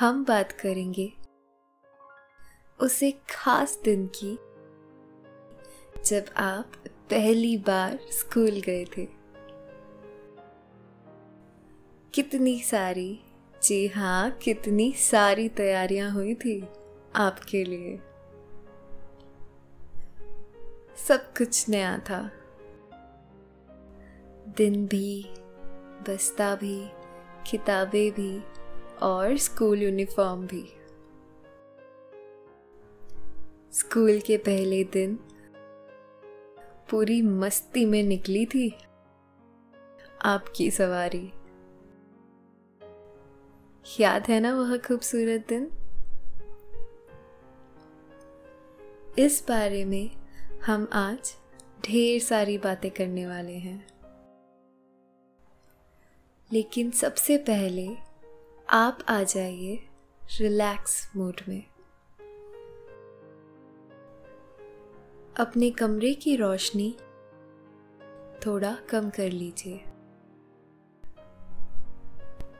हम बात करेंगे उस खास दिन की, जब आप पहली बार स्कूल गए थे। कितनी सारी, जी हाँ कितनी सारी तैयारियाँ हुई थी आपके लिए। सब कुछ नया था। दिन भी, बस्ता भी, किताबें भी और स्कूल यूनिफॉर्म भी। स्कूल के पहले दिन पूरी मस्ती में निकली थी आपकी सवारी। याद है ना वह खूबसूरत दिन? इस बारे में हम आज ढेर सारी बातें करने वाले हैं। लेकिन सबसे पहले आप आ जाइए रिलैक्स मोड में। अपने कमरे की रोशनी थोड़ा कम कर लीजिए।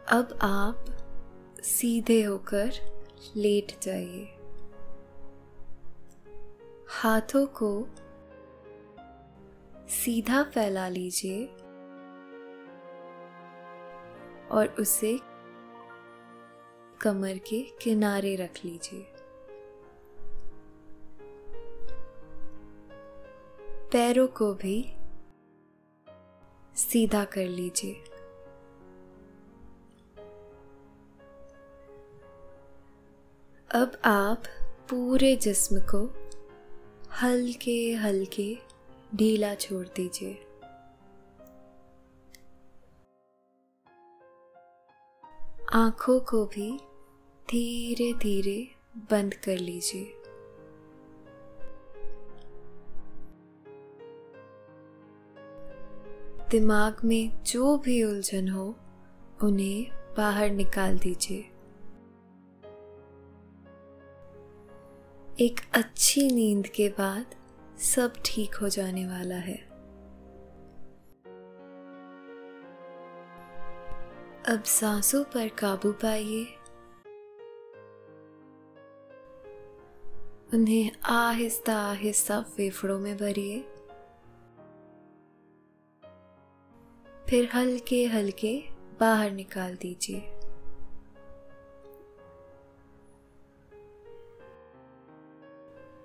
अब आप सीधे होकर लेट जाइए। हाथों को सीधा फैला लीजिए और उसे कमर के किनारे रख लीजिए। पैरों को भी सीधा कर लीजिए। अब आप पूरे जिस्म को हल्के हल्के ढीला छोड़ दीजिए। आँखों को भी धीरे धीरे बंद कर लीजिए। दिमाग में जो भी उलझन हो, उन्हें बाहर निकाल दीजिए। एक अच्छी नींद के बाद सब ठीक हो जाने वाला है। अब सांसों पर काबू पाइए। उन्हें आहिस्ता आहिस्ता फेफड़ों में भरिए। फिर हल्के हल्के बाहर निकाल दीजिए।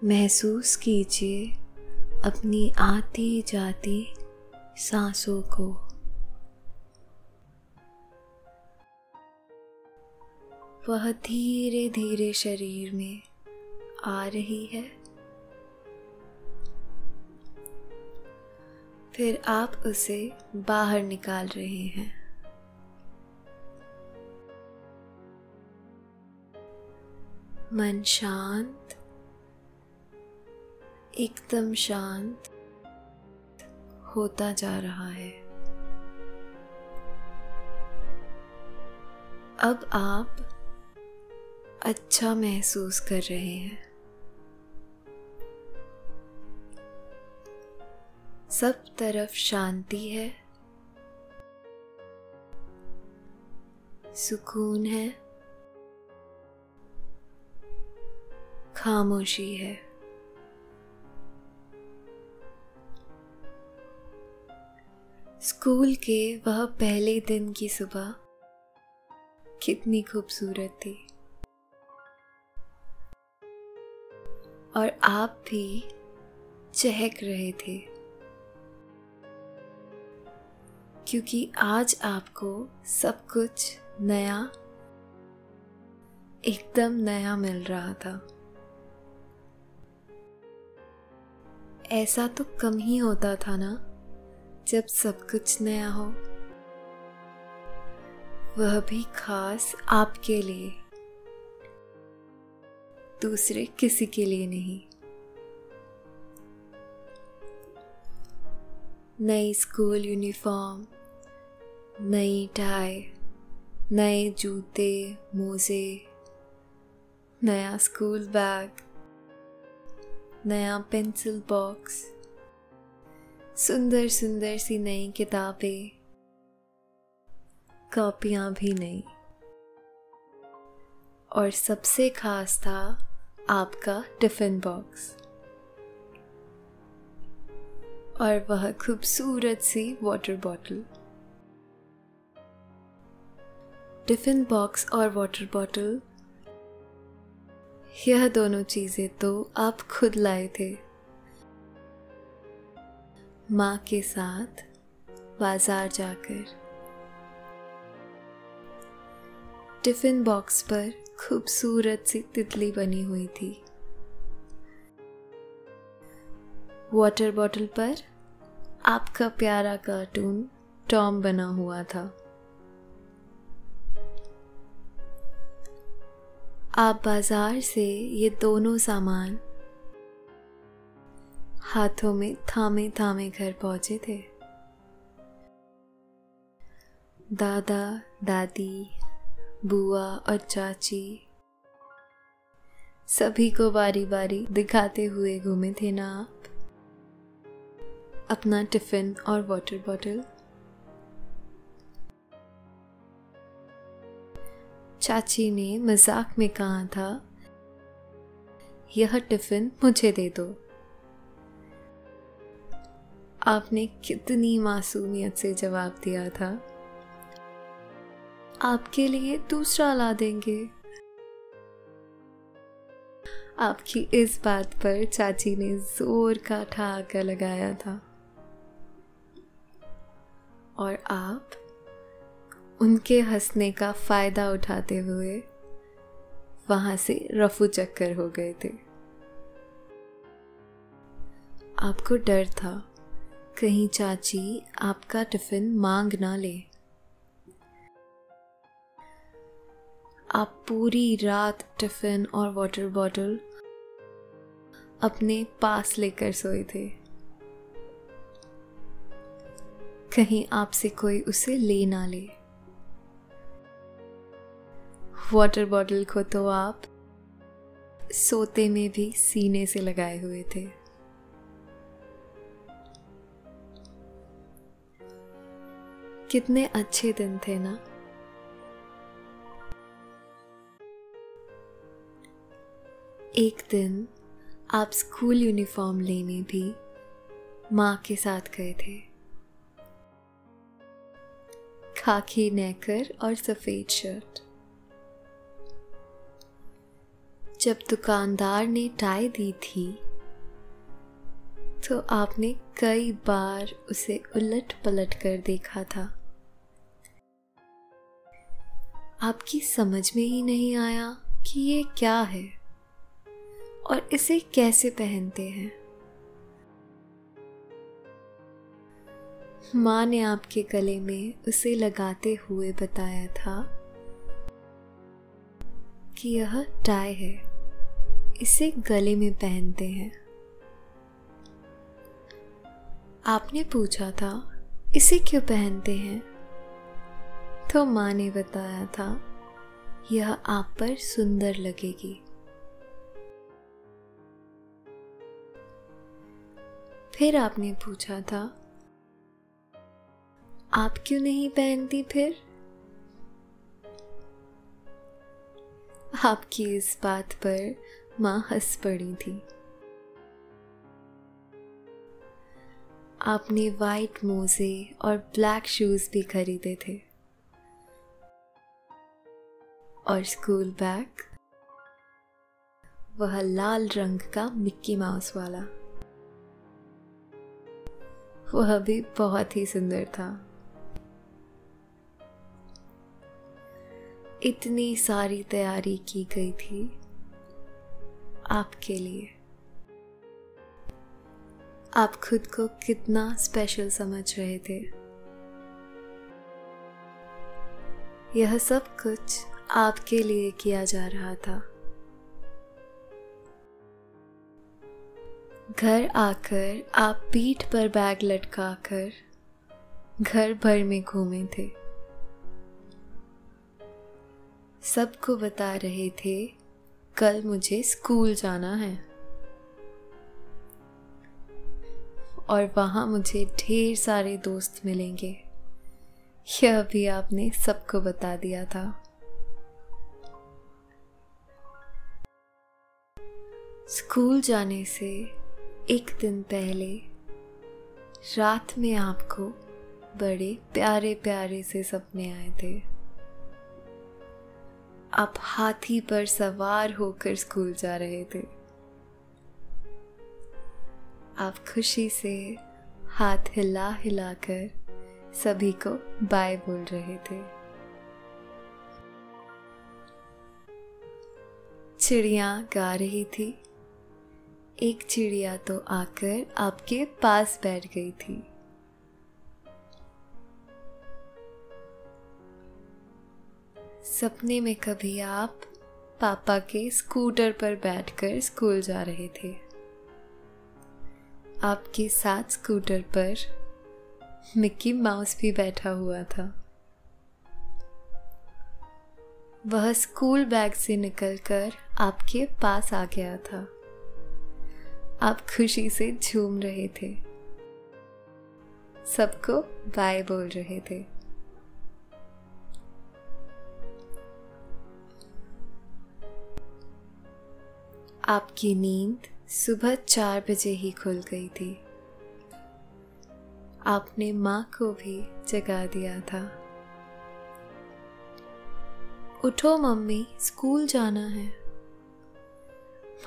महसूस कीजिए अपनी आती जाती सांसों को। वह धीरे धीरे शरीर में आ रही है। फिर आप उसे बाहर निकाल रहे हैं। मन शांत, एकदम शांत होता जा रहा है। अब आप अच्छा महसूस कर रहे हैं। सब तरफ़ शांति है। सुकून है। खामोशी है। स्कूल के वह पहले दिन की सुबह कितनी खूबसूरत थी। और आप भी चहक रहे थे। क्योंकि आज आपको सब कुछ नया, एकदम नया मिल रहा था। ऐसा तो कम ही होता था ना, जब सब कुछ नया हो। वह भी खास आपके लिए। दूसरे किसी के लिए नहीं। नई स्कूल यूनिफॉर्म, नई टाई, नए जूते, मोजे, नया स्कूल बैग, नया पेंसिल बॉक्स, सुंदर सुंदर सी नई किताबें, कॉपियाँ भी नहीं और सबसे खास था आपका टिफ़िन बॉक्स। और वह खूबसूरत सी वाटर बॉटल टिफ़िन बॉक्स और वाटर बॉटल यह दोनों चीज़ें तो आप खुद लाए थे। माँ के साथ बाज़ार जाकर। टिफ़िन बॉक्स पर खूबसूरत सी तितली बनी हुई थी। वाटर बॉटल पर आपका प्यारा कार्टून टॉम बना हुआ था। आप बाज़ार से ये दोनों सामान हाथों में थामे थामे घर पहुँचे थे। दादा, दादी बुआ और चाची सभी को बारी बारी दिखाते हुए घूमे थे ना आप? अपना टिफ़िन और वाटर बॉटल चाची ने मज़ाक में कहा था, यह टिफ़िन मुझे दे दो। आपने कितनी मासूमियत से जवाब दिया था। आपके लिए दूसरा ला देंगे। आपकी इस बात पर चाची ने ज़ोर का ठहाका लगाया था। और आप उनके हंसने का फ़ायदा उठाते हुए वहाँ से रफू चक्कर हो गए थे। आपको डर था कहीं चाची आपका टिफ़िन मांग ना ले। आप पूरी रात टिफ़िन और वाटर बॉटल अपने पास लेकर सोए थे। कहीं आपसे कोई उसे ले ना ले। वाटर बॉटल को तो आप सोते में भी सीने से लगाए हुए थे। कितने अच्छे दिन थे ना? एक दिन आप स्कूल यूनिफॉर्म लेने भी माँ के साथ गए थे। खाकी नेकर और सफ़ेद शर्ट। जब दुकानदार ने टाई दी थी तो आपने कई बार उसे उलट पलट कर देखा था। आपकी समझ में ही नहीं आया कि ये क्या है। और इसे कैसे पहनते हैं? माँ ने आपके गले में उसे लगाते हुए बताया था कि यह टाई है। इसे गले में पहनते हैं। आपने पूछा था, इसे क्यों पहनते हैं? तो माँ ने बताया था, यह आप पर सुंदर लगेगी। फिर आपने पूछा था, आप क्यों नहीं पहनती फिर? आपकी इस बात पर माँ हंस पड़ी थी। आपने वाइट मोजे और ब्लैक शूज़ भी खरीदे थे। और स्कूल बैग वह लाल रंग का मिक्की माउस वाला। वह भी बहुत ही सुंदर था। इतनी सारी तैयारी की गई थी आपके लिए। आप खुद को कितना स्पेशल समझ रहे थे। यह सब कुछ आपके लिए किया जा रहा था। घर आकर आप पीठ पर बैग लटकाकर घर भर में घूमे थे। सबको बता रहे थे, कल मुझे स्कूल जाना है। और वहाँ मुझे ढेर सारे दोस्त मिलेंगे। यह भी आपने सबको बता दिया था। स्कूल जाने से एक दिन पहले रात में आपको बड़े प्यारे प्यारे से सपने आए थे। आप हाथी पर सवार होकर स्कूल जा रहे थे। आप खुशी से हाथ हिला हिलाकर सभी को बाय बोल रहे थे। चिड़िया गा रही थी। एक चिड़िया तो आकर आपके पास बैठ गई थी। सपने में कभी आप पापा के स्कूटर पर बैठकर स्कूल जा रहे थे। आपके साथ स्कूटर पर मिक्की माउस भी बैठा हुआ था। वह स्कूल बैग से निकलकर आपके पास आ गया था। आप खुशी से झूम रहे थे। सबको बाय बोल रहे थे। आपकी नींद सुबह चार बजे ही खुल गई थी। आपने माँ को भी जगा दिया था। उठो मम्मी, स्कूल जाना है।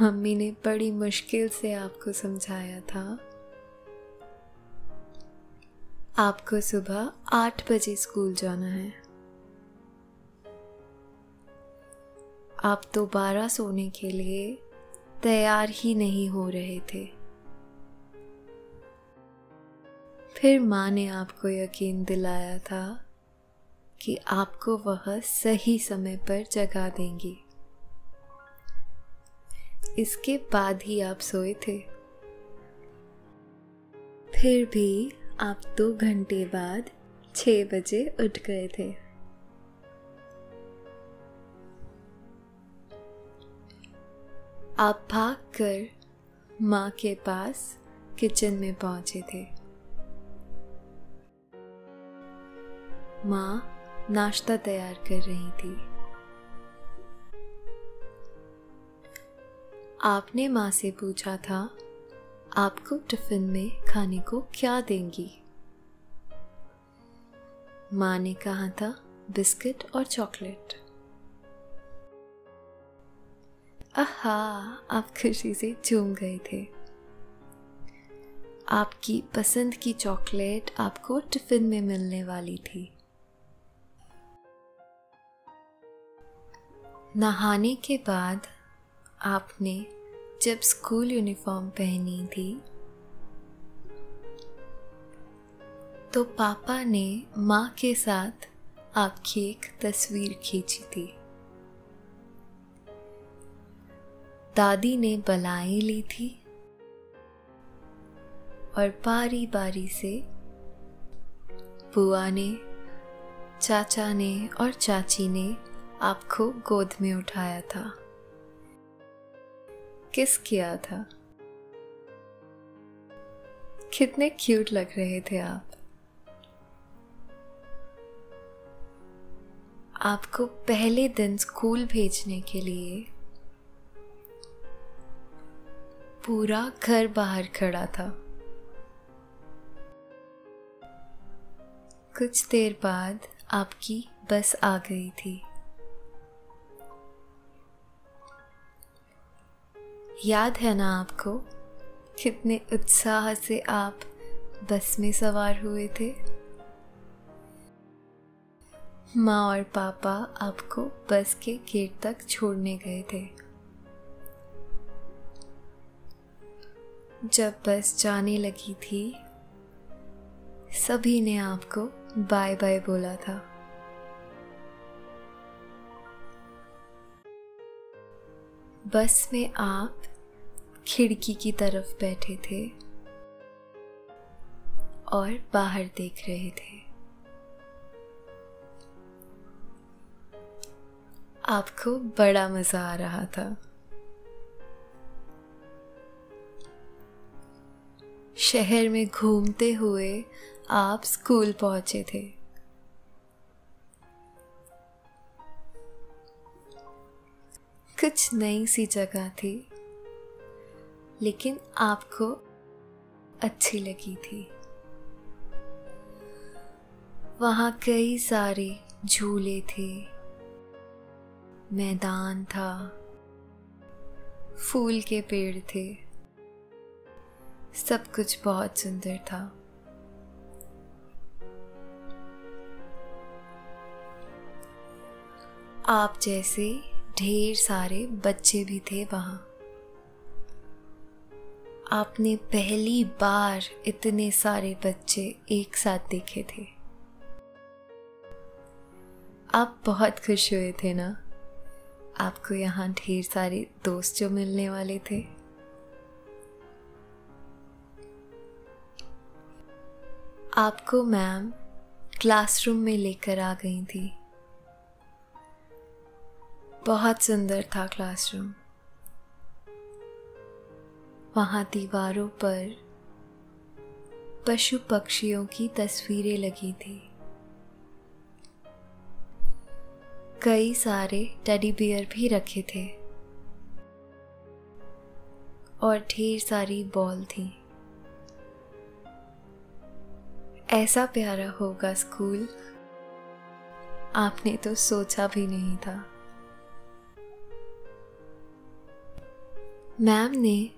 मम्मी ने बड़ी मुश्किल से आपको समझाया था। आपको सुबह आठ बजे स्कूल जाना है। आप दोबारा सोने के लिए तैयार ही नहीं हो रहे थे। फिर माँ ने आपको यकीन दिलाया था कि आपको वह सही समय पर जगा देंगी। इसके बाद ही आप सोए थे। फिर भी आप दो घंटे बाद छह बजे उठ गए थे। आप भाग कर माँ के पास किचन में पहुँचे थे। माँ नाश्ता तैयार कर रही थी। आपने माँ से पूछा था, आपको टिफ़िन में खाने को क्या देंगी? माँ ने कहा था, बिस्किट और चॉकलेट। आहा, आप खुशी से झूम गए थे। आपकी पसंद की चॉकलेट आपको टिफ़िन में मिलने वाली थी। नहाने के बाद आपने जब स्कूल यूनिफॉर्म पहनी थी तो पापा ने माँ के साथ आपकी एक तस्वीर खींची थी। दादी ने बलाई ली थी और बारी बारी से बुआ ने, चाचा ने और चाची ने आपको गोद में उठाया था। किस किया था? कितने क्यूट लग रहे थे आप। आपको पहले दिन स्कूल भेजने के लिए पूरा घर बाहर खड़ा था। कुछ देर बाद आपकी बस आ गई थी। याद है ना आपको कितने उत्साह से आप बस में सवार हुए थे? माँ और पापा आपको बस के गेट तक छोड़ने गए थे। जब बस जाने लगी थी, सभी ने आपको बाय बाय बोला था। बस में आप खिड़की की तरफ़ बैठे थे और बाहर देख रहे थे। आपको बड़ा मज़ा आ रहा था। शहर में घूमते हुए आप स्कूल पहुँचे थे। कुछ नई सी जगह थी। लेकिन आपको अच्छी लगी थी। वहाँ कई सारे झूले थे। मैदान था। फूल के पेड़ थे। सब कुछ बहुत सुंदर था। आप जैसे ढेर सारे बच्चे भी थे वहाँ। आपने पहली बार इतने सारे बच्चे एक साथ देखे थे। आप बहुत खुश हुए थे ना? आपको यहाँ ढेर सारे दोस्त जो मिलने वाले थे। आपको मैम क्लासरूम में लेकर आ गई थी। बहुत सुंदर था क्लासरूम। वहाँ दीवारों पर पशु पक्षियों की तस्वीरें लगी थी। कई सारे टेडी बियर भी रखे थे और ढेर सारी बॉल थी। ऐसा प्यारा होगा स्कूल। आपने तो सोचा भी नहीं था। मैम ने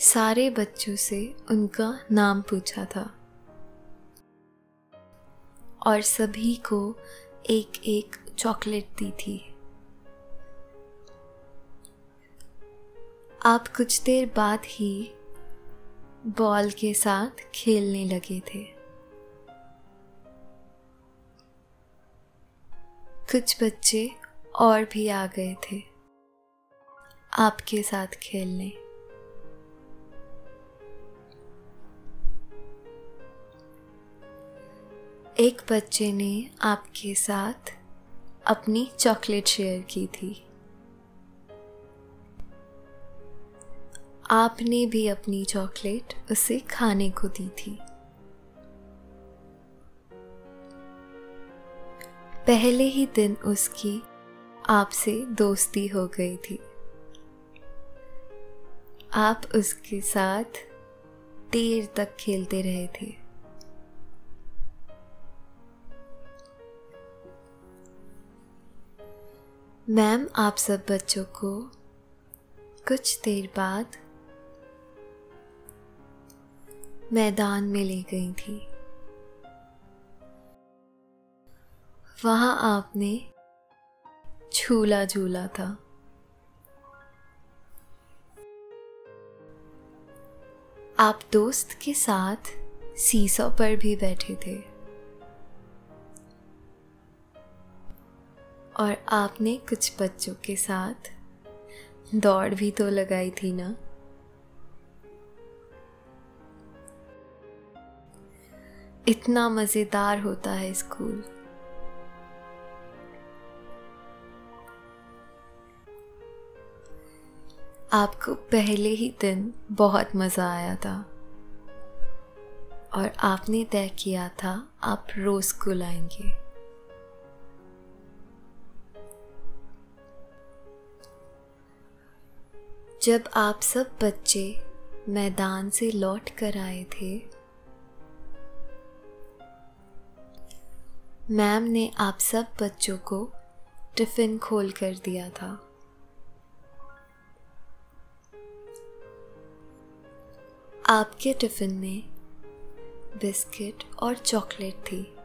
सारे बच्चों से उनका नाम पूछा था। और सभी को एक एक चॉकलेट दी थी। आप कुछ देर बाद ही बॉल के साथ खेलने लगे थे। कुछ बच्चे और भी आ गए थे आपके साथ खेलने। एक बच्चे ने आपके साथ अपनी चॉकलेट शेयर की थी। आपने भी अपनी चॉकलेट उसे खाने को दी थी। पहले ही दिन उसकी आपसे दोस्ती हो गई थी। आप उसके साथ देर तक खेलते रहे थे। मैम, आप सब बच्चों को कुछ देर बाद मैदान में ले गई थी। वहाँ आपने झूला झूला था। आप दोस्त के साथ सीसो पर भी बैठे थे। और आपने कुछ बच्चों के साथ दौड़ भी तो लगाई थी ना? इतना मज़ेदार होता है स्कूल। आपको पहले ही दिन बहुत मज़ा आया था। और आपने तय किया था आप रोज़ स्कूल आएँगे। जब आप सब बच्चे मैदान से लौट कर आए थे, मैम ने आप सब बच्चों को टिफ़िन खोल कर दिया था। आपके टिफ़िन में बिस्किट और चॉकलेट थी।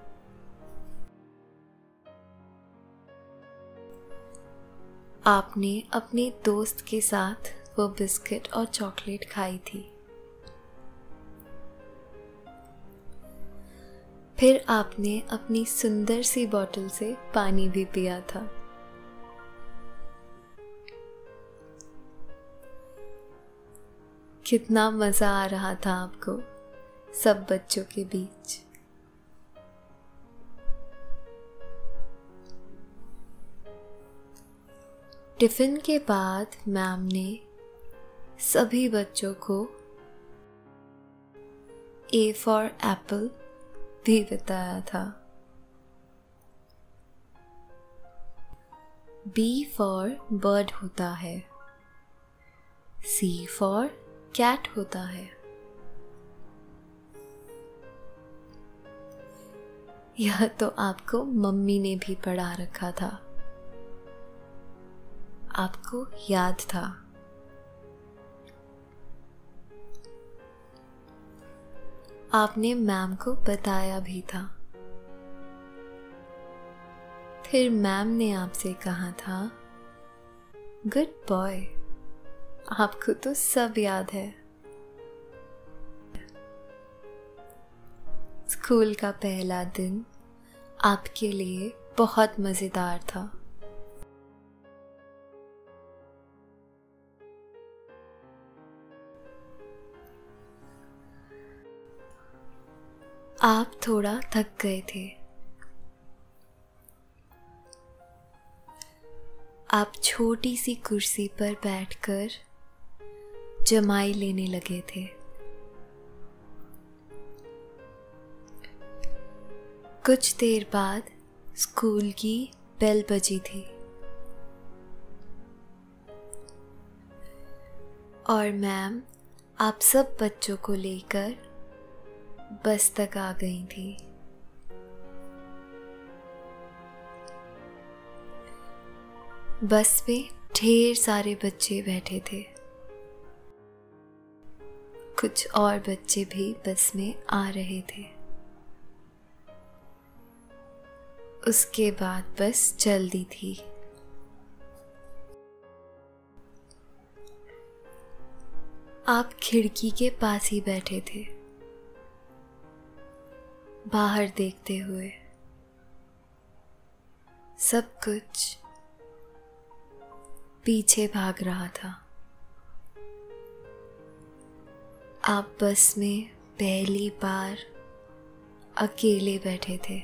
आपने अपने दोस्त के साथ वो बिस्किट और चॉकलेट खाई थी। फिर आपने अपनी सुंदर सी बोतल से पानी भी पिया था। कितना मज़ा आ रहा था आपको, सब बच्चों के बीच। टिफ़िन के बाद मैम ने सभी बच्चों को ए फॉर एप्पल भी बताया था। बी फॉर बर्ड होता है। सी फॉर कैट होता है। यह तो आपको मम्मी ने भी पढ़ा रखा था। आपको याद था। आपने मैम को बताया भी था। फिर मैम ने आपसे कहा था, गुड बॉय, आपको तो सब याद है। स्कूल का पहला दिन आपके लिए बहुत मज़ेदार था। आप थोड़ा थक गए थे। आप छोटी सी कुर्सी पर बैठकर जमाई लेने लगे थे। कुछ देर बाद स्कूल की बेल बजी थी। और मैम, आप सब बच्चों को लेकर बस तक आ गई थी। बस में ढेर सारे बच्चे बैठे थे। कुछ और बच्चे भी बस में आ रहे थे। उसके बाद बस चल दी थी। आप खिड़की के पास ही बैठे थे। बाहर देखते हुए। सब कुछ पीछे भाग रहा था। आप बस में पहली बार अकेले बैठे थे।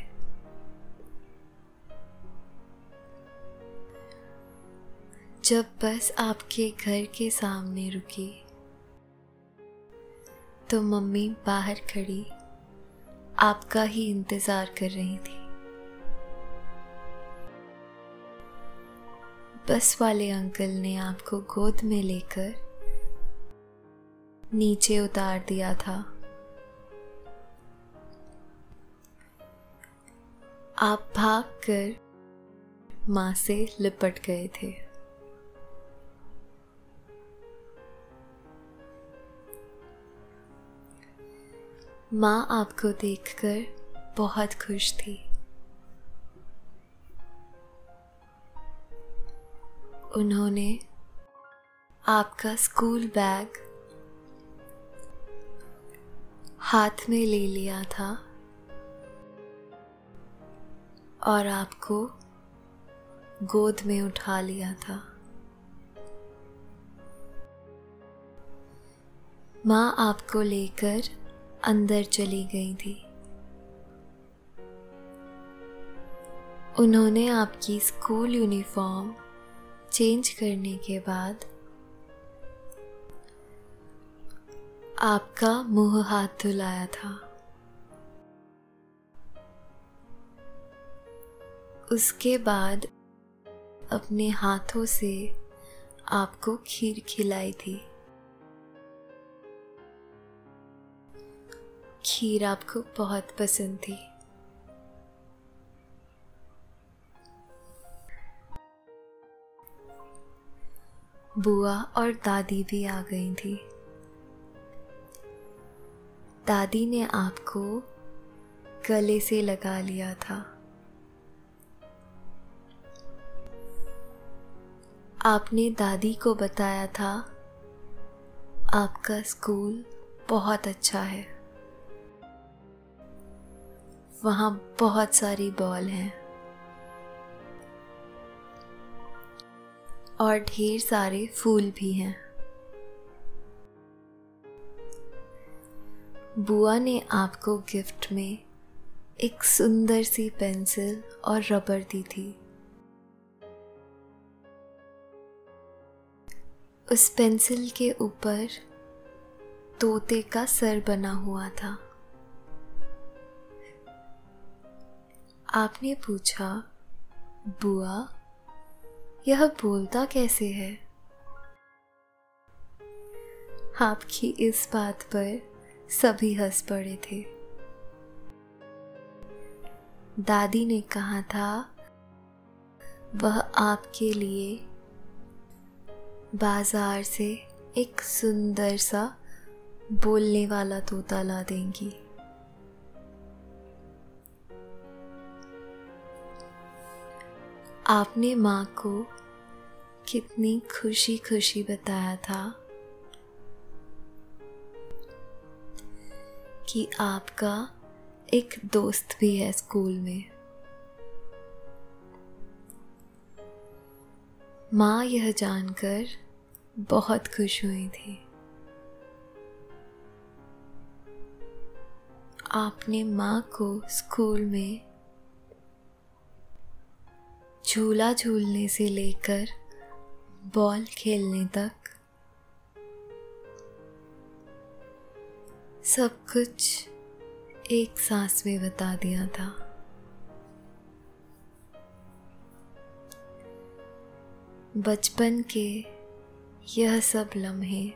जब बस आपके घर के सामने रुकी तो मम्मी बाहर खड़ी आपका ही इंतज़ार कर रही थी। बस वाले अंकल ने आपको गोद में लेकर नीचे उतार दिया था। आप भागकर माँ से लिपट गए थे। माँ आपको देखकर बहुत खुश थी। उन्होंने आपका स्कूल बैग हाथ में ले लिया था और आपको गोद में उठा लिया था। माँ आपको लेकर अंदर चली गई थी। उन्होंने आपकी स्कूल यूनिफॉर्म चेंज करने के बाद आपका मुँह हाथ धुलाया था। उसके बाद अपने हाथों से आपको खीर खिलाई थी। खीर आपको बहुत पसंद थी। बुआ और दादी भी आ गई थी। दादी ने आपको गले से लगा लिया था। आपने दादी को बताया था, आपका स्कूल बहुत अच्छा है। वहाँ बहुत सारी बॉल हैं। और ढेर सारे फूल भी हैं। बुआ ने आपको गिफ्ट में एक सुंदर सी पेंसिल और रबर दी थी। उस पेंसिल के ऊपर तोते का सर बना हुआ था। आपने पूछा, बुआ, यह बोलता कैसे है? आपकी इस बात पर सभी हंस पड़े थे। दादी ने कहा था, वह आपके लिए बाज़ार से एक सुंदर सा बोलने वाला तोता ला देंगी। आपने माँ को कितनी खुशी खुशी बताया था कि आपका एक दोस्त भी है स्कूल में। माँ यह जानकर बहुत खुश हुई थी। आपने माँ को स्कूल में झूला झूलने से लेकर बॉल खेलने तक सब कुछ एक सांस में बता दिया था। बचपन के यह सब लम्हे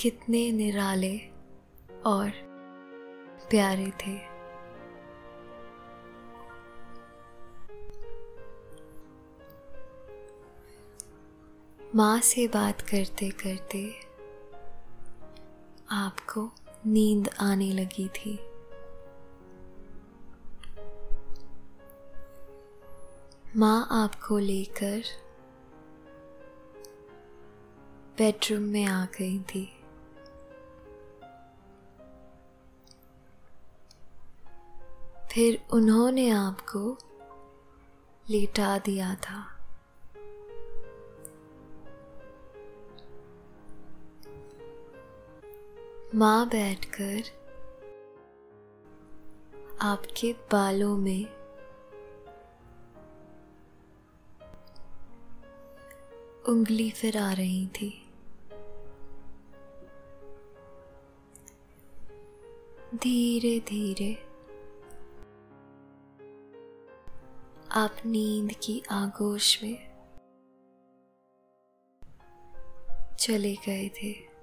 कितने निराले और प्यारे थे। माँ से बात करते करते आपको नींद आने लगी थी। माँ आपको लेकर बेडरूम में आ गई थी। फिर उन्होंने आपको लेटा दिया था। माँ बैठकर आपके बालों में उंगली फिरा रही थी। धीरे धीरे आप नींद की आगोश में चले गए थे।